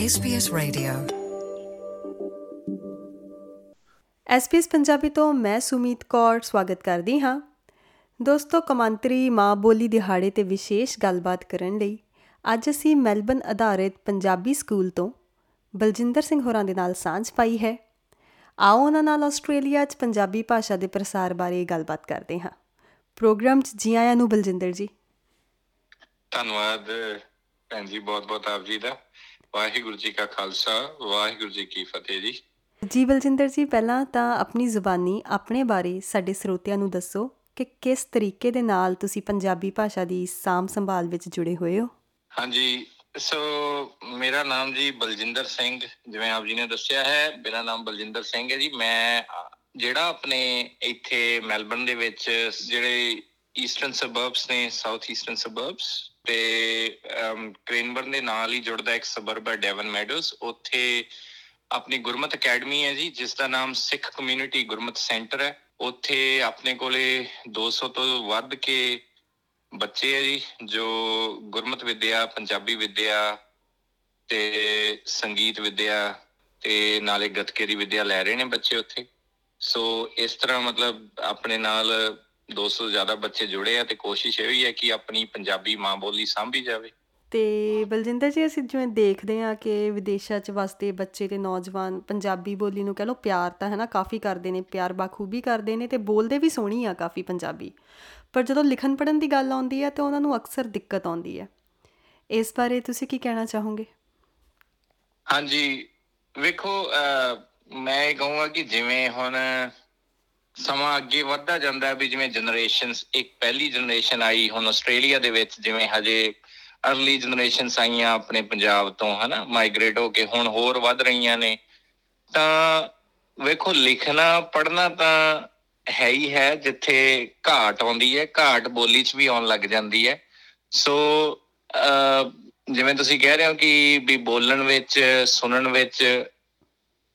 SBS Radio. SBS Punjabi ਤੋਂ ਮੈਂ ਸੁਮੀਤ ਕੌਰ ਸਵਾਗਤ ਕਰਦੀ ਹਾਂ। ਦੋਸਤੋ ਕਮਾਂਤਰੀ ਮਾਂ ਬੋਲੀ ਦਿਹਾੜੇ ਤੇ ਵਿਸ਼ੇਸ਼ ਗੱਲਬਾਤ ਕਰਨ ਲਈ ਅੱਜ ਅਸੀਂ ਮੈਲਬਨ ਆਧਾਰਿਤ ਪੰਜਾਬੀ ਸਕੂਲ ਤੋਂ ਬਲਜਿੰਦਰ ਸਿੰਘ ਹੋਰਾਂ ਦੇ ਨਾਲ ਸਾਂਝ ਪਾਈ ਹੈ। ਆਓ ਉਹਨਾਂ ਨਾਲ ਆਸਟ੍ਰੇਲੀਆ 'ਚ ਪੰਜਾਬੀ ਭਾਸ਼ਾ ਦੇ ਪ੍ਰਸਾਰ ਬਾਰੇ ਗੱਲਬਾਤ ਕਰਦੇ ਹਾਂ। ਪ੍ਰੋਗਰਾਮ 'ਚ ਜੀ ਆਇਆਂ ਨੂੰ ਬਲਜਿੰਦਰ ਜੀ। ਧੰਨਵਾਦ ਭੈਣ ਜੀ ਬਹੁਤ ਬਹੁਤ ਆਪ ਜੀ ਦਾ। ਵਾਹਿਗੁਰੂ ਜੀ ਕਾ ਖਾਲਸਾ ਵਾਹਿਗੁਰੂ ਜੀ ਕੀ ਫਤਿਹ ਜੀ। ਜੀ ਬਲਜਿੰਦਰ ਜੀ ਪਹਿਲਾਂ ਤਾਂ ਆਪਣੀ ਜ਼ੁਬਾਨੀ ਆਪਣੇ ਬਾਰੇ ਸਾਡੇ ਸਰੋਤਿਆਂ ਨੂੰ ਦੱਸੋ ਕਿ ਕਿਸ ਤਰੀਕੇ ਦੇ ਨਾਲ ਤੁਸੀਂ ਪੰਜਾਬੀ ਭਾਸ਼ਾ ਦੀ ਸਾਂਭ ਸੰਭਾਲ ਵਿੱਚ ਜੁੜੇ ਹੋਏ ਹੋ? ਹਾਂਜੀ ਸੋ ਮੇਰਾ ਨਾਮ ਜੀ ਬਲਜਿੰਦਰ ਸਿੰਘ ਜਿਵੇਂ ਆਪ ਜੀ ਨੇ ਦੱਸਿਆ ਹੈ ਮੇਰਾ ਨਾਮ ਬਲਜਿੰਦਰ ਸਿੰਘ ਹੈ ਜੀ। ਮੈਂ ਜਿਹੜਾ ਆਪਣੇ ਇੱਥੇ ਮੈਲਬਨ ਦੇ ਵਿੱਚ ਜਿਹੜੇ ਈਸਟਰਨ ਸਬਰਬਸ ਨੇ ਸਾਊਥ ਈਸਟਰਨ ਸਬਰਬਸ ਤੇ ਕ੍ਰੇਨਬਰਨ ਦੇ ਨਾਲ ਹੀ ਜੁੜਦਾ ਇੱਕ ਸਬਰਬ ਹੈ ਡੈਵਨ ਮੈਡੋਜ਼ ਉੱਥੇ ਆਪਣੀ ਗੁਰਮਤ ਅਕੈਡਮੀ ਹੈ ਜੀ, ਜਿਸ ਦਾ ਨਾਮ ਸਿੱਖ ਕਮਿਊਨਿਟੀ ਗੁਰਮਤ ਸੈਂਟਰ ਹੈ। ਉੱਥੇ ਆਪਣੇ ਕੋਲੇ 200 ਤੋਂ ਵੱਧ ਕੇ ਬੱਚੇ ਹੈ ਜੀ, ਜੋ ਗੁਰਮਤ ਵਿਦਿਆ, ਪੰਜਾਬੀ ਵਿਦਿਆ ਤੇ ਸੰਗੀਤ ਵਿਦਿਆ ਤੇ ਨਾਲੇ ਗੱਤਕੇ ਦੀ ਵਿਦਿਆ ਲੈ ਰਹੇ ਨੇ ਬੱਚੇ ਉੱਥੇ। ਸੋ ਇਸ ਤਰ੍ਹਾਂ ਮਤਲਬ ਆਪਣੇ ਨਾਲ 200 ਤੋਂ ਜ਼ਿਆਦਾ ਬੱਚੇ ਜੁੜੇ ਆ ਤੇ ਕੋਸ਼ਿਸ਼ ਇਹ ਵੀ ਹੈ ਕਿ ਆਪਣੀ ਪੰਜਾਬੀ ਮਾਂ ਬੋਲੀ ਸਾਂਭੀ ਜਾਵੇ। ਤੇ ਬਲਜਿੰਦਰ ਜੀ ਅਸੀਂ ਜਿਵੇਂ ਦੇਖਦੇ ਹਾਂ ਕਿ ਵਿਦੇਸ਼ਾਂ 'ਚ ਵਸਦੇ ਬੱਚੇ ਤੇ ਨੌਜਵਾਨ ਪੰਜਾਬੀ ਬੋਲੀ ਨੂੰ ਕਹ ਲਓ ਪਿਆਰ ਤਾਂ ਹੈ ਨਾ ਕਾਫੀ ਕਰਦੇ ਨੇ ਪਿਆਰ ਬਾਖੂਬੀ ਕਰਦੇ ਨੇ ਤੇ ਬੋਲਦੇ ਵੀ ਸੋਹਣੀ ਆ ਕਾਫੀ ਪੰਜਾਬੀ। ਪਰ ਜਦੋਂ ਲਿਖਣ ਪੜਨ ਦੀ ਗੱਲ ਆਉਂਦੀ ਹੈ ਤੇ ਉਹਨਾਂ ਨੂੰ ਅਕਸਰ ਦਿੱਕਤ ਆਉਂਦੀ ਹੈ। ਇਸ ਬਾਰੇ ਤੁਸੀਂ ਕੀ ਕਹਿਣਾ ਚਾਹੋਗੇ? ਹਾਂਜੀ ਵੇਖੋ ਮੈਂ ਇਹ ਕਹੂੰਗਾ ਕਿ ਜਿਵੇਂ ਹੁਣ ਸਮਾਂ ਅੱਗੇ ਵੱਧਦਾ ਜਾਂਦਾ ਹੈ ਵੀ ਜਿਵੇਂ ਜਨਰੇਸ਼ਨਸ ਇੱਕ ਪਹਿਲੀ ਜਨਰੇਸ਼ਨ ਆਈ ਹੁਣ ਆਸਟ੍ਰੇਲੀਆ ਦੇ ਵਿੱਚ ਜਿਵੇਂ ਹਜੇ ਅਰਲੀ ਜਨਰੇਸ਼ਨਸ ਆਈਆਂ ਆਪਣੇ ਪੰਜਾਬ ਤੋਂ ਹਨਾ ਮਾਈਗ੍ਰੇਟ ਹੋ ਕੇ ਹੁਣ ਹੋਰ ਵੱਧ ਰਹੀਆਂ ਨੇ ਤਾਂ ਵੇਖੋ ਲਿਖਣਾ ਪੜ੍ਹਨਾ ਤਾਂ ਹੈ ਹੀ ਹੈ ਜਿੱਥੇ ਘਾਟ ਆਉਂਦੀ ਹੈ ਘਾਟ ਬੋਲੀ 'ਚ ਵੀ ਆਉਣ ਲੱਗ ਜਾਂਦੀ ਹੈ। ਸੋ ਅਹ, ਜਿਵੇਂ ਤੁਸੀਂ ਕਹਿ ਰਹੇ ਹੋ ਕਿ ਵੀ ਬੋਲਣ ਵਿੱਚ ਸੁਣਨ ਵਿੱਚ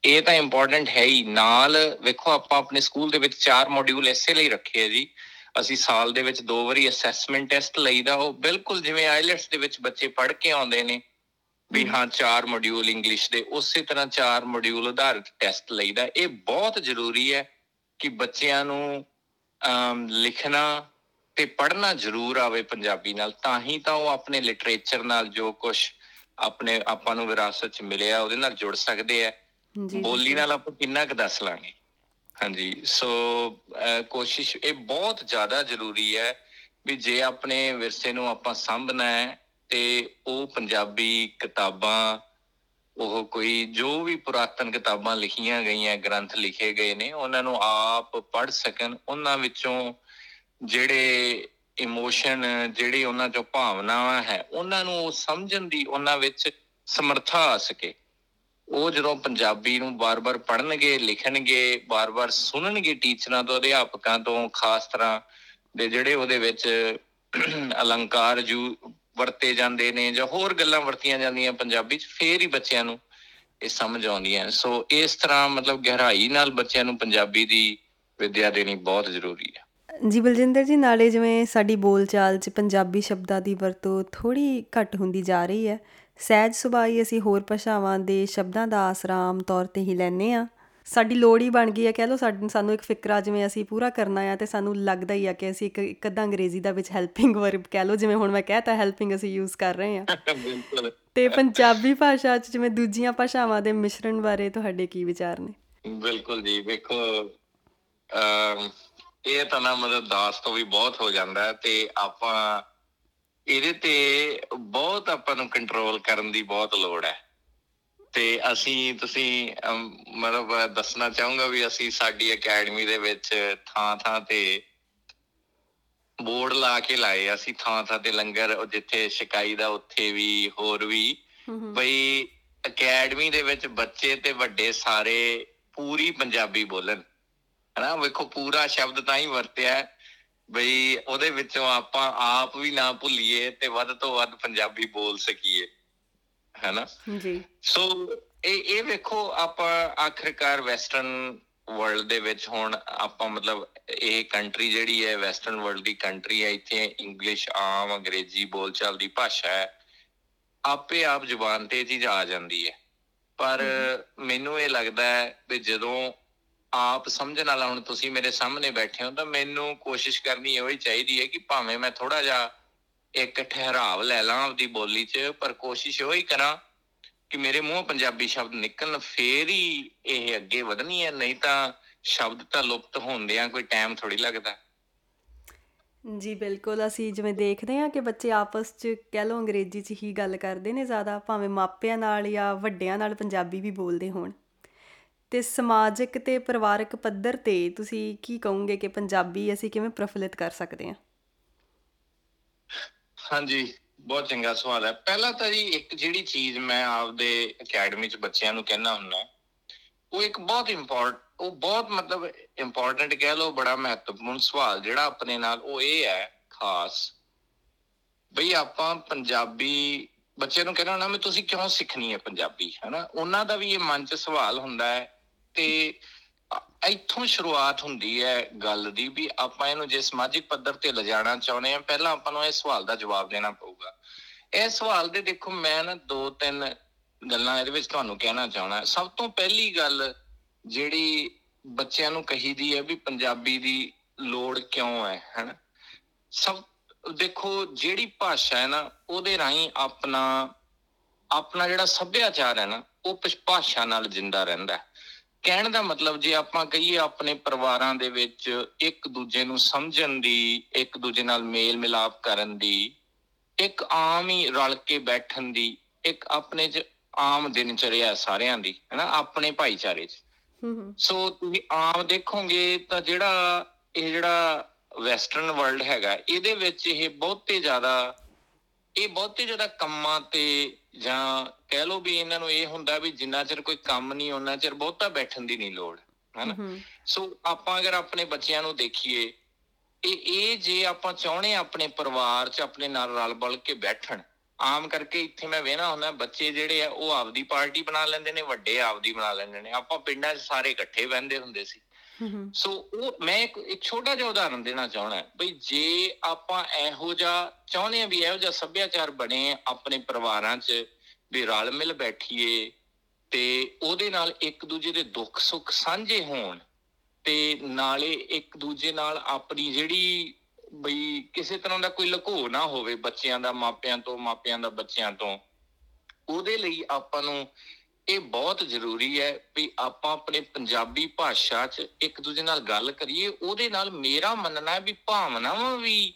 ਇਹ ਤਾਂ ਇੰਪੋਰਟੈਂਟ ਹੈ ਹੀ। ਨਾਲ ਵੇਖੋ ਆਪਾਂ ਆਪਣੇ ਸਕੂਲ ਦੇ ਵਿੱਚ ਚਾਰ ਮੋਡਿਊਲ ਇਸੇ ਲਈ ਰੱਖੇ ਆ ਜੀ। ਅਸੀਂ ਸਾਲ ਦੇ ਵਿੱਚ ਦੋ ਵਾਰੀ ਅਸੈਸਮੈਂਟ ਟੈਸਟ ਲਈਦਾ। ਉਹ ਬਿਲਕੁਲ ਜਿਵੇਂ ਆਈਲੈਟਸ ਦੇ ਵਿੱਚ ਬੱਚੇ ਪੜ੍ਹ ਕੇ ਆਉਂਦੇ ਨੇ ਵੀ ਹਾਂ ਚਾਰ ਮੋਡਿਊਲ ਇੰਗਲਿਸ਼ ਦੇ। ਉਸੇ ਤਰ੍ਹਾਂ ਚਾਰ ਮੋਡਿਊਲ ਆਧਾਰਿਤ ਟੈਸਟ ਲਈਦਾ। ਇਹ ਬਹੁਤ ਜ਼ਰੂਰੀ ਹੈ ਕਿ ਬੱਚਿਆਂ ਨੂੰ ਲਿਖਣਾ ਤੇ ਪੜ੍ਹਨਾ ਜ਼ਰੂਰ ਆਵੇ ਪੰਜਾਬੀ ਨਾਲ। ਤਾਂ ਹੀ ਤਾਂ ਉਹ ਆਪਣੇ ਲਿਟਰੇਚਰ ਨਾਲ ਜੋ ਕੁਝ ਆਪਣੇ ਆਪਾਂ ਨੂੰ ਵਿਰਾਸਤ ਚ ਮਿਲਿਆ ਉਹਦੇ ਨਾਲ ਜੁੜ ਸਕਦੇ ਆ। ਜੀ ਬੋਲੀ ਨਾਲ ਆਪਾਂ ਕਿੰਨਾ ਕੁ ਦੱਸ ਲਾਂਗੇ? ਹਾਂਜੀ ਸੋ ਕੋਸ਼ਿਸ਼ ਇਹ ਬਹੁਤ ਜ਼ਿਆਦਾ ਜ਼ਰੂਰੀ ਹੈ ਵੀ ਜੇ ਆਪਣੇ ਵਿਰਸੇ ਨੂੰ ਆਪਾਂ ਸਾਂਭਣਾ ਹੈ ਤੇ ਉਹ ਪੰਜਾਬੀ ਕਿਤਾਬਾਂ ਉਹ ਕੋਈ ਜੋ ਵੀ ਪੁਰਾਤਨ ਕਿਤਾਬਾਂ ਲਿਖੀਆਂ ਗਈਆਂ ਗ੍ਰੰਥ ਲਿਖੇ ਗਏ ਨੇ ਉਹਨਾਂ ਨੂੰ ਆਪ ਪੜ੍ਹ ਸਕਣ ਉਹਨਾਂ ਵਿੱਚੋਂ ਜਿਹੜੇ ਇਮੋਸ਼ਨ ਜਿਹੜੀ ਉਹਨਾਂ ਚੋਂ ਭਾਵਨਾਵਾਂ ਹੈ ਉਹਨਾਂ ਨੂੰ ਸਮਝਣ ਦੀ ਉਹਨਾਂ ਵਿੱਚ ਸਮਰੱਥਾ ਆ ਸਕੇ। ਉਹ ਜਦੋਂ ਪੰਜਾਬੀ ਨੂੰ ਬਾਰ-ਬਾਰ ਪੜ੍ਹਨਗੇ, ਲਿਖਣਗੇ, ਬਾਰ-ਬਾਰ ਸੁਣਨਗੇ ਟੀਚਰਾਂ ਤੋਂ, ਅਧਿਆਪਕਾਂ ਤੋਂ, ਖਾਸ ਤਰ੍ਹਾਂ ਦੇ ਜਿਹੜੇ ਉਹਦੇ ਵਿੱਚ ਅਲੰਕਾਰ ਜੂ ਵਰਤੇ ਜਾਂਦੇ ਨੇ ਜਾਂ ਹੋਰ ਗੱਲਾਂ ਵਰਤੀਆਂ ਜਾਂਦੀਆਂ ਪੰਜਾਬੀ 'ਚ, ਫੇਰ ਹੀ ਬੱਚਿਆਂ ਨੂੰ ਇਹ ਸਮਝ ਆਉਂਦੀਆਂ ਸੋ ਇਸ ਤਰ੍ਹਾਂ ਮਤਲਬ ਗਹਿਰਾਈ ਨਾਲ ਬੱਚਿਆਂ ਨੂੰ ਪੰਜਾਬੀ ਦੀ ਵਿਦਿਆ ਦੇਣੀ ਬਹੁਤ ਜ਼ਰੂਰੀ ਹੈ ਜੀ, ਬਲਜਿੰਦਰ ਜੀ, ਨਾਲੇ ਜਿਵੇਂ ਸਾਡੀ ਬੋਲਚਾਲ 'ਚ ਪੰਜਾਬੀ ਸ਼ਬਦਾਂ ਦੀ ਵਰਤੋਂ ਥੋੜੀ ਘੱਟ ਹੁੰਦੀ ਜਾ ਰਹੀ ਹੈ ਸਹਿਜ ਸੁਭਾਈ ਅਸੀਂ ਹੋਰ ਭਾਸ਼ਾਵਾਂ ਦੇ ਸ਼ਬਦਾਂ ਦਾ ਆਸਰਾ ਆਮ ਤੌਰ ਤੇ ਹੀ ਲੈਂਦੇ ਆ ਸਾਡੀ ਲੋੜ ਹੀ ਬਣ ਗਈ ਹੈ ਕਹਿ ਸਾਡ- ਸਾਨੂੰ ਇੱਕ ਫਿਕਰਾ ਜਿਵੇਂ ਅਸੀਂ ਪੂਰਾ ਕਰਨਾ ਆ ਤੇ ਸਾਨੂੰ ਲੱਗਦਾ ਹੀ ਆ ਕਿ ਅਸੀਂ ਇੱਕ ਇੱਕ ਅੱਧਾ ਅੰਗਰੇਜ਼ੀ ਦਾ ਵਿੱਚ ਹੈਲਪਿੰਗ ਵਰਬ ਕਹਿ ਲਓ ਜਿਵੇਂ ਹੁਣ ਮੈਂ ਕਹਿਤਾ ਹੈਲਪਿੰਗ ਅਸੀਂ ਯੂਜ਼ ਕਰ ਰਹੇ ਆ ਤੇ ਪੰਜਾਬੀ ਭਾਸ਼ਾ 'ਚ ਜਿਵੇਂ ਦੂਜੀਆਂ ਭਾਸ਼ਾਵਾਂ ਦੇ ਮਿਸ਼ਰਣ ਬਾਰੇ ਤੁਹਾਡੇ ਕੀ ਵਿਚਾਰ ਨੇ? ਬਿਲਕੁਲ ਜੀ ਵੇਖੋ ਇਹ ਤਾਂ ਨਾ ਮਤਲਬ ਦਾਸ ਤੋਂ ਵੀ ਬਹੁਤ ਹੋ ਜਾਂਦਾ ਹੈ ਤੇ ਆਪਾਂ ਇਹਦੇ ਤੇ ਬਹੁਤ ਆਪਾਂ ਨੂੰ ਕੰਟਰੋਲ ਕਰਨ ਦੀ ਬਹੁਤ ਲੋੜ ਹੈ। ਤੇ ਅਸੀਂ ਤੁਸੀਂ ਮਤਲਬ ਦੱਸਣਾ ਚਾਹੂੰਗਾ ਵੀ ਅਸੀਂ ਸਾਡੀ ਅਕੈਡਮੀ ਦੇ ਵਿੱਚ ਥਾਂ ਥਾਂ ਤੇ ਬੋਰਡ ਲਾ ਕੇ ਲਾਏ। ਅਸੀਂ ਥਾਂ ਥਾਂ ਤੇ ਲੰਗਰ ਉਹ ਜਿੱਥੇ ਸ਼ਿਕਾਈ ਦਾ ਉੱਥੇ ਵੀ ਹੋਰ ਵੀ। ਬਈ ਅਕੈਡਮੀ ਦੇ ਵਿੱਚ ਬੱਚੇ ਤੇ ਵੱਡੇ ਸਾਰੇ ਪੂਰੀ ਪੰਜਾਬੀ ਬੋਲਣ। ਹਨਾ ਵੇਖੋ ਪੂਰਾ ਸ਼ਬਦ ਤਾਂ ਹੀ ਵਰਤਿਆ ਹੈ, ਬਈ ਉਹਦੇ ਵਿੱਚੋਂ ਆਪਾਂ ਆਪ ਵੀ ਨਾ ਭੁੱਲੀਏ ਤੇ ਵੱਧ ਤੋਂ ਵੱਧ ਪੰਜਾਬੀ ਬੋਲ ਸਕੀਏ। ਹੈਨਾ? ਜੀ। ਸੋ ਇਹ ਇਹ ਵੇਖੋ ਆਪਾਂ ਆਖਰਕਾਰ ਵੈਸਟਰਨ ਵਰਲਡ ਦੇ ਵਿੱਚ ਹੁਣ ਆਪਾਂ ਮਤਲਬ ਇਹ ਕੰਟਰੀ ਜਿਹੜੀ ਹੈ ਵੈਸਟਰਨ ਵਰਲਡ ਦੀ ਕੰਟਰੀ ਹੈ ਇੱਥੇ ਇੰਗਲਿਸ਼ ਆਮ ਅੰਗਰੇਜ਼ੀ ਬੋਲਚਾਲ ਦੀ ਭਾਸ਼ਾ ਹੈ। ਆਪੇ ਆਪ ਜ਼ੁਬਾਨ ਤੇ ਚੀਜ਼ ਆ ਜਾਂਦੀ ਹੈ। ਪਰ ਮੈਨੂੰ ਇਹ ਲੱਗਦਾ ਹੈ ਵੀ ਜਦੋਂ ਆਪ ਸਮਝਣ ਵਾਲਾ ਹੁਣ ਤੁਸੀਂ ਮੇਰੇ ਸਾਹਮਣੇ ਬੈਠੇ ਹੋ ਤਾਂ ਮੈਨੂੰ ਕੋਸ਼ਿਸ਼ ਕਰਨੀ ਇਹੋ ਹੀ ਚਾਹੀਦੀ ਹੈ ਕਿ ਭਾਵੇਂ ਮੈਂ ਥੋੜਾ ਜਿਹਾ ਇੱਕ ਠਹਿਰਾਵ ਲੈ ਲਾਂ ਆਪਦੀ ਬੋਲੀ 'ਚ, ਪਰ ਕੋਸ਼ਿਸ਼ ਇਹੋ ਹੀ ਕਰਾਂ ਕਿ ਮੇਰੇ ਮੂੰਹੋਂ ਪੰਜਾਬੀ ਸ਼ਬਦ ਨਿਕਲਣ, ਫੇਰ ਹੀ ਇਹ ਅੱਗੇ ਵਧਣੀ ਹੈ, ਨਹੀਂ ਤਾਂ ਸ਼ਬਦ ਤਾਂ ਲੁਪਤ ਹੁੰਦੇ ਆ ਕੋਈ ਟਾਈਮ ਥੋੜੀ ਲੱਗਦਾ। ਜੀ ਬਿਲਕੁਲ, ਅਸੀਂ ਜਿਵੇਂ ਦੇਖਦੇ ਹਾਂ ਕਿ ਬੱਚੇ ਆਪਸ 'ਚ ਕਹਿ ਲਓ ਅੰਗਰੇਜ਼ੀ 'ਚ ਹੀ ਗੱਲ ਕਰਦੇ ਨੇ ਜ਼ਿਆਦਾ, ਭਾਵੇਂ ਮਾਪਿਆਂ ਨਾਲ ਜਾਂ ਵੱਡਿਆਂ ਨਾਲ ਪੰਜਾਬੀ ਵੀ ਬੋਲਦੇ ਹੋਣ। ਤੇ ਸਮਾਜਿਕ ਤੇ ਪਰਿਵਾਰਕ ਪੱਧਰ ਤੇ ਤੁਸੀਂ ਕੀ ਕਹੋਗੇ ਕਿ ਪੰਜਾਬੀ ਅਸੀਂ ਕਿਵੇਂ ਪ੍ਰਫੁੱਲਿਤ ਕਰ ਸਕਦੇ ਹਾਂ? ਹਾਂਜੀ, ਬਹੁਤ ਚੰਗਾ ਸਵਾਲ ਹੈ। ਪਹਿਲਾਂ ਤਾਂ ਜੀ ਇੱਕ ਜਿਹੜੀ ਚੀਜ਼ ਮੈਂ ਆਪਦੇ ਅਕੈਡਮੀ 'ਚ ਬੱਚਿਆਂ ਨੂੰ ਕਹਿਣਾ ਹੁੰਦਾ, ਉਹ ਇੱਕ ਬਹੁਤ ਇੰਪੋਰਟ ਉਹ ਬਹੁਤ ਮਤਲਬ ਇੰਪੋਰਟੈਂਟ ਕਹਿ ਲਓ, ਬੜਾ ਮਹੱਤਵਪੂਰਨ ਸਵਾਲ ਜਿਹੜਾ ਆਪਣੇ ਨਾਲ ਉਹ ਇਹ ਹੈ ਖਾਸ ਬਈ ਆਪਾਂ ਪੰਜਾਬੀ, ਬੱਚਿਆਂ ਨੂੰ ਕਹਿਣਾ ਹੁੰਦਾ ਮੈਂ ਤੁਸੀਂ ਕਿਉਂ ਸਿੱਖਣੀ ਹੈ ਪੰਜਾਬੀ, ਹੈਨਾ? ਉਹਨਾਂ ਦਾ ਵੀ ਇਹ ਮਨ 'ਚ ਸਵਾਲ ਹੁੰਦਾ ਹੈ ਤੇ ਅ- ਇੱਥੋਂ ਸ਼ੁਰੂਆਤ ਹੁੰਦੀ ਹੈ ਗੱਲ ਦੀ ਵੀ ਆਪਾਂ ਇਹਨੂੰ ਜੇ ਸਮਾਜਿਕ ਪੱਧਰ ਤੇ ਲਿਜਾਣਾ ਚਾਹੁੰਦੇ ਆ ਪਹਿਲਾਂ ਆਪਾਂ ਨੂੰ ਇਹ ਸਵਾਲ ਦਾ ਜਵਾਬ ਦੇਣਾ ਪਊਗਾ। ਇਹ ਸਵਾਲ ਦੇ ਦੇਖੋ, ਮੈਂ ਨਾ ਦੋ ਤਿੰਨ ਗੱਲਾਂ ਇਹਦੇ ਵਿੱਚ ਤੁਹਾਨੂੰ ਕਹਿਣਾ ਚਾਹਣਾ ਸਭ ਤੋਂ ਪਹਿਲੀ ਗੱਲ ਜਿਹੜੀ ਬੱਚਿਆਂ ਨੂੰ ਕਹੀਦੀ ਹੈ ਵੀ ਪੰਜਾਬੀ ਦੀ ਲੋੜ ਕਿਉਂ ਹੈ, ਹਨਾ? ਸਭ, ਦੇਖੋ, ਜਿਹੜੀ ਭਾਸ਼ਾ ਹੈ ਨਾ, ਉਹਦੇ ਰਾਹੀਂ ਆਪਣਾ ਆਪਣਾ ਜਿਹੜਾ ਸੱਭਿਆਚਾਰ ਹੈ ਨਾ, ਉਹ ਪ- ਭਾਸ਼ਾ ਨਾਲ ਜਿੰਦਾ ਰਹਿੰਦਾ ਹੈ। ਕਹਿਣ ਦਾ ਮਤਲਬ ਜੇ ਆਪਾਂ ਕਹੀਏ ਆਪਣੇ ਪਰਿਵਾਰਾਂ ਦੇ ਵਿੱਚ ਇੱਕ ਦੂਜੇ ਨੂੰ ਸਮਝਣ ਦੀ ਇੱਕ ਦੂਜੇ ਨਾਲ ਮੇਲ ਮਿਲਾਪ ਕਰਨ ਦੀ ਇੱਕ ਆਮ ਹੀ ਰਲ ਕੇ ਬੈਠਣ ਦੀ ਇੱਕ ਆਪਣੇ ਚ ਆਮ ਦਿਨਚਰਿਆ ਸਾਰਿਆਂ ਦੀ ਹੈਨਾ ਆਪਣੇ ਭਾਈਚਾਰੇ ਚ। ਹੂੰ ਹੂੰ। ਸੋ ਤੁਸੀਂ ਆਮ ਦੇਖੋਗੇ ਤਾਂ ਜਿਹੜਾ ਇਹ ਜਿਹੜਾ ਵੈਸਟਰਨ ਵਰਲਡ ਹੈਗਾ ਇਹਦੇ ਵਿੱਚ ਇਹ ਬਹੁਤੇ ਜ਼ਿਆਦਾ ਇਹ ਬਹੁਤੇ ਜ਼ਿਆਦਾ ਕੰਮਾਂ ਤੇ ਜਾਂ ਕਹਿ ਲਓ ਵੀ ਇਹਨਾਂ ਨੂੰ ਇਹ ਹੁੰਦਾ ਵੀ ਜਿੰਨਾ ਚਿਰ ਕੋਈ ਕੰਮ ਨਹੀਂ ਉਹਨਾਂ ਚਿਰ ਬਹੁਤਾ ਬੈਠਣ ਦੀ ਨਹੀਂ ਲੋੜ ਹੈਨਾ? ਸੋ ਆਪਾਂ ਅਗਰ ਆਪਣੇ ਬੱਚਿਆਂ ਨੂੰ ਦੇਖੀਏ ਇਹ ਇਹ ਜੇ ਆਪਾਂ ਚਾਹੁੰਦੇ ਹਾਂ ਆਪਣੇ ਪਰਿਵਾਰ 'ਚ ਆਪਣੇ ਨਾਲ ਰਲ ਬਲ ਕੇ ਬੈਠਣ ਆਮ ਕਰਕੇ ਇੱਥੇ ਮੈਂ ਵੇਖਣਾ ਹੁੰਦਾ ਬੱਚੇ ਜਿਹੜੇ ਆ ਉਹ ਆਪਦੀ ਪਾਰਟੀ ਬਣਾ ਲੈਂਦੇ ਨੇ ਵੱਡੇ ਆਪਦੀ ਬਣਾ ਲੈਂਦੇ ਨੇ। ਆਪਾਂ ਪਿੰਡਾਂ 'ਚ ਸਾਰੇ ਇਕੱਠੇ ਬਹਿੰਦੇ ਹੁੰਦੇ ਸੀ। ਸੋ ਉਹ ਮੈਂ ਇੱਕ ਇੱਕ ਛੋਟਾ ਜਿਹਾ ਉਦਾਹਰਨ ਦੇਣਾ ਚਾਹਣਾ ਬਈ ਜੇ ਆਪਾਂ ਇਹੋ ਜਿਹਾ ਚਾਹੁੰਦੇ ਆ ਵੀ ਇਹੋ ਜਿਹਾ ਸੱਭਿਆਚਾਰ ਬਣੇ ਆਪਣੇ ਪਰਿਵਾਰਾਂ 'ਚ ਵੀ ਰਲ ਮਿਲ ਬੈਠੀਏ ਤੇ ਉਹਦੇ ਨਾਲ ਇੱਕ ਦੂਜੇ ਦੇ ਦੁੱਖ ਸੁੱਖ ਸਾਂਝੇ ਹੋਣ ਤੇ ਨਾਲੇ ਇੱਕ ਦੂਜੇ ਨਾਲ ਆਪਣੀ ਜਿਹੜੀ ਬਈ ਕਿਸੇ ਤਰ੍ਹਾਂ ਦਾ ਕੋਈ ਲੁਕੋ ਨਾ ਹੋਵੇ ਬੱਚਿਆਂ ਦਾ, ਮਾਪਿਆਂ ਤੋਂ, ਮਾਪਿਆਂ ਦਾ ਬੱਚਿਆਂ ਤੋਂ, ਉਹਦੇ ਲਈ ਆਪਾਂ ਨੂੰ ਇਹ ਬਹੁਤ ਜ਼ਰੂਰੀ ਹੈ ਵੀ ਆਪਾਂ ਆਪਣੇ ਪੰਜਾਬੀ ਭਾਸ਼ਾ 'ਚ ਇੱਕ ਦੂਜੇ ਨਾਲ ਗੱਲ ਕਰੀਏ, ਉਹਦੇ ਨਾਲ ਮੇਰਾ ਮੰਨਣਾ ਹੈ ਵੀ ਭਾਵਨਾਵਾਂ ਵੀ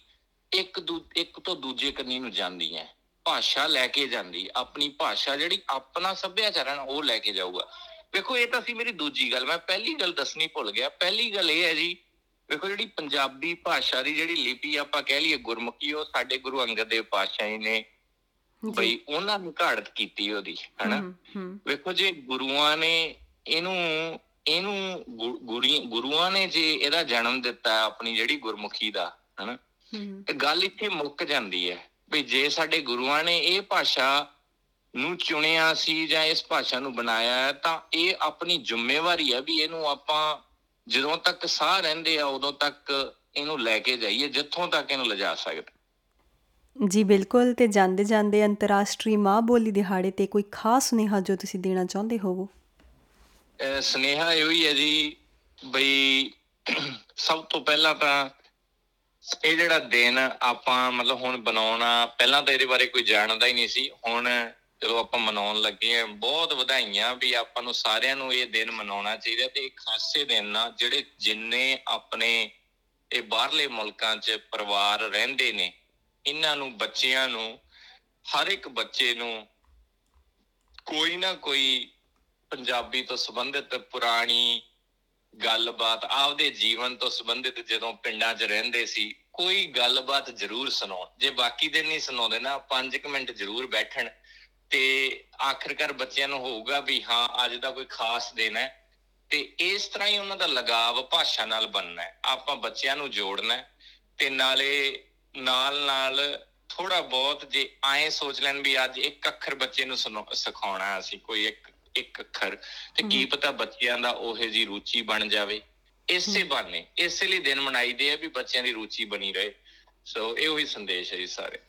ਇੱਕ ਦੂ, ਇੱਕ ਤੋਂ ਦੂਜੇ ਕੰਨੀ ਨੂੰ ਜਾਂਦੀਆਂ, ਭਾਸ਼ਾ ਲੈ ਕੇ ਜਾਂਦੀ, ਆਪਣੀ ਭਾਸ਼ਾ ਜਿਹੜੀ ਆਪਣਾ ਸੱਭਿਆਚਾਰ ਹੈ ਨਾ, ਉਹ ਲੈ ਕੇ ਜਾਊਗਾ। ਵੇਖੋ, ਇਹ ਤਾਂ ਸੀ ਮੇਰੀ ਦੂਜੀ ਗੱਲ, ਮੈਂ ਪਹਿਲੀ ਗੱਲ ਦੱਸਣੀ ਭੁੱਲ ਗਿਆ। ਪਹਿਲੀ ਗੱਲ ਇਹ ਹੈ ਜੀ, ਵੇਖੋ ਜਿਹੜੀ ਪੰਜਾਬੀ ਭਾਸ਼ਾ ਦੀ ਜਿਹੜੀ ਲਿਪੀ ਆਪਾਂ ਕਹਿ ਲਈਏ ਗੁਰਮੁਖੀ, ਉਹ ਸਾਡੇ ਗੁਰੂ ਅੰਗਦ ਦੇਵ ਪਾਤਸ਼ਾਹ ਜੀ ਨੇ ਜੀ ਬਈ ਉਹਨਾਂ ਨੇ ਘਾੜਤ ਕੀਤੀ ਉਹਦੀ ਹਨਾ? ਵੇਖੋ ਜੇ ਗੁਰੂਆਂ ਨੇ ਇਹਨੂੰ ਇਹਨੂੰ ਗੁਰੂਆਂ ਨੇ ਜੇ ਇਹਦਾ ਜਨਮ ਦਿੱਤਾ ਆਪਣੀ ਜਿਹੜੀ ਗੁਰਮੁਖੀ ਦਾ ਹਨਾ? ਹੂੰ। ਤੇ ਗੱਲ ਇੱਥੇ ਮੁੱਕ ਜਾਂਦੀ ਹੈ ਵੀ ਜੇ ਸਾਡੇ ਗੁਰੂਆਂ ਨੇ ਇਹ ਭਾਸ਼ਾ ਨੂੰ ਚੁਣਿਆ ਸੀ ਜਾਂ ਇਸ ਭਾਸ਼ਾ ਨੂੰ ਬਣਾਇਆ ਤਾਂ ਇਹ ਆਪਣੀ ਜ਼ਿੰਮੇਵਾਰੀ ਹੈ ਵੀ ਇਹਨੂੰ ਆਪਾਂ ਜਦੋਂ ਤੱਕ ਸਾਹ ਰਹਿੰਦੇ ਆ ਉਦੋਂ ਤੱਕ ਇਹਨੂੰ ਲੈ ਕੇ ਜਾਈਏ ਜਿੱਥੋਂ ਤੱਕ ਇਹਨੂੰ ਲਿਜਾ ਸਕਦੇ। ਜੀ ਬਿਲਕੁਲ, ਤੇ ਜਾਂਦੇ ਜਾਂਦੇ ਅੰਤਰਰਾਸ਼ਟਰੀ ਮਾਂ ਬੋਲੀ ਦਿਹਾੜੇ ਤੇ ਕੋਈ ਖਾਸ ਸੁਨੇਹਾ ਜੋ ਤੁਸੀਂ ਦੇਣਾ ਚਾਹੁੰਦੇ ਹੋਵੋ? ਅਹ ਸੁਨੇਹਾ ਇਹੋ ਹੀ ਹੈ ਜੀ ਬਈ ਸਭ ਤੋਂ ਪਹਿਲਾਂ ਤਾਂ ਇਹ ਜਿਹੜਾ ਦਿਨ ਆਪਾਂ ਮਤਲਬ ਹੁਣ ਬਣਾਉਣਾ, ਪਹਿਲਾਂ ਤਾਂ ਇਹਦੇ ਬਾਰੇ ਕੋਈ ਜਾਣਦਾ ਹੀ ਨਹੀਂ ਸੀ। ਹੁਣ ਜਦੋਂ ਆਪਾਂ ਮਨਾਉਣ ਲੱਗੇ ਆ ਬਹੁਤ ਵਧਾਈਆਂ ਵੀ ਆਪਾਂ ਨੂੰ ਸਾਰਿਆਂ ਨੂੰ ਇਹ ਦਿਨ ਮਨਾਉਣਾ ਚਾਹੀਦਾ ਤੇ ਇਹ ਖਾਸੇ ਦਿਨ ਆ ਜਿਹੜੇ ਜਿੰਨੇ ਆਪਣੇ ਇਹ ਬਾਹਰਲੇ ਮੁਲਕਾਂ 'ਚ ਪਰਿਵਾਰ ਰਹਿੰਦੇ ਨੇ ਇਹਨਾਂ ਨੂੰ, ਬੱਚਿਆਂ ਨੂੰ, ਹਰ ਇੱਕ ਬੱਚੇ ਨੂੰ ਕੋਈ ਨਾ ਕੋਈ ਪੰਜਾਬੀ ਤੋਂ ਸੰਬੰਧਿਤ ਪੁਰਾਣੀ ਗੱਲਬਾਤ, ਆਪਦੇ ਜੀਵਨ ਤੋਂ ਸੰਬੰਧਿਤ ਜਦੋਂ ਪਿੰਡਾਂ 'ਚ ਰਹਿੰਦੇ ਸੀ, ਕੋਈ ਗੱਲਬਾਤ ਜ਼ਰੂਰ ਸੁਣਾਉਣ। ਜੇ ਬਾਕੀ ਦਿਨ ਨਹੀਂ ਸੁਣਾਉਂਦੇ ਨਾ 5 ਮਿੰਟ ਜ਼ਰੂਰ ਬੈਠਣ ਤੇ ਆਖਰਕਾਰ ਬੱਚਿਆਂ ਨੂੰ ਹੋਊਗਾ ਵੀ ਹਾਂ, ਅੱਜ ਦਾ ਕੋਈ ਖਾਸ ਦਿਨ ਹੈ ਤੇ ਇਸ ਤਰ੍ਹਾਂ ਹੀ ਉਹਨਾਂ ਦਾ ਲਗਾਵ ਭਾਸ਼ਾ ਨਾਲ ਬਣਨਾ ਹੈ। ਆਪਾਂ ਬੱਚਿਆਂ ਨੂੰ ਜੋੜਨਾ ਹੈ ਤੇ ਨਾਲੇ ਨਾਲ ਨਾਲ ਥੋੜਾ ਬਹੁਤ ਜੇ ਐਂ ਸੋਚ ਲੈਣ ਵੀ ਅੱਜ ਇੱਕ ਅੱਖਰ ਬੱਚੇ ਨੂੰ ਸਿਖਾਉਣਾ ਅਸੀਂ ਕੋਈ ਇੱਕ ਇੱਕ ਅੱਖਰ। ਤੇ ਕੀ ਪਤਾ ਬੱਚਿਆਂ ਦਾ ਉਹੇ ਜੀ ਰੁਚੀ ਬਣ ਜਾਵੇ। ਇਸੇ ਬਾਨੇ ਇਸੇ ਲਈ ਦਿਨ ਮਨਾਈਦੇ ਆ ਵੀ ਬੱਚਿਆਂ ਦੀ ਰੁਚੀ ਬਣੀ ਰਹੇ। ਸੋ ਇਹ ਉਹੀ ਸੰਦੇਸ਼ ਹੈ ਜੀ ਸਾਰੇ।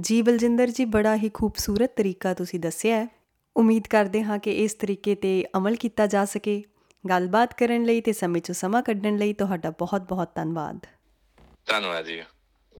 ਜੀ ਬਲਜਿੰਦਰ ਜੀ ਬੜਾ ਹੀ ਖੂਬਸੂਰਤ ਤਰੀਕਾ ਤੁਸੀਂ ਦੱਸਿਆ ਹੈ। ਉਮੀਦ ਕਰਦੇ ਹਾਂ ਕਿ ਇਸ ਤਰੀਕੇ ਤੇ ਅਮਲ ਕੀਤਾ ਜਾ ਸਕੇ। ਗੱਲਬਾਤ ਕਰਨ ਲਈ ਤੇ ਸਮੇਂ 'ਚ ਸਮਾਂ ਕੱਢਣ ਲਈ ਤੁਹਾਡਾ ਬਹੁਤ-ਬਹੁਤ ਧੰਨਵਾਦ। ਧੰਨਵਾਦ ਜੀ।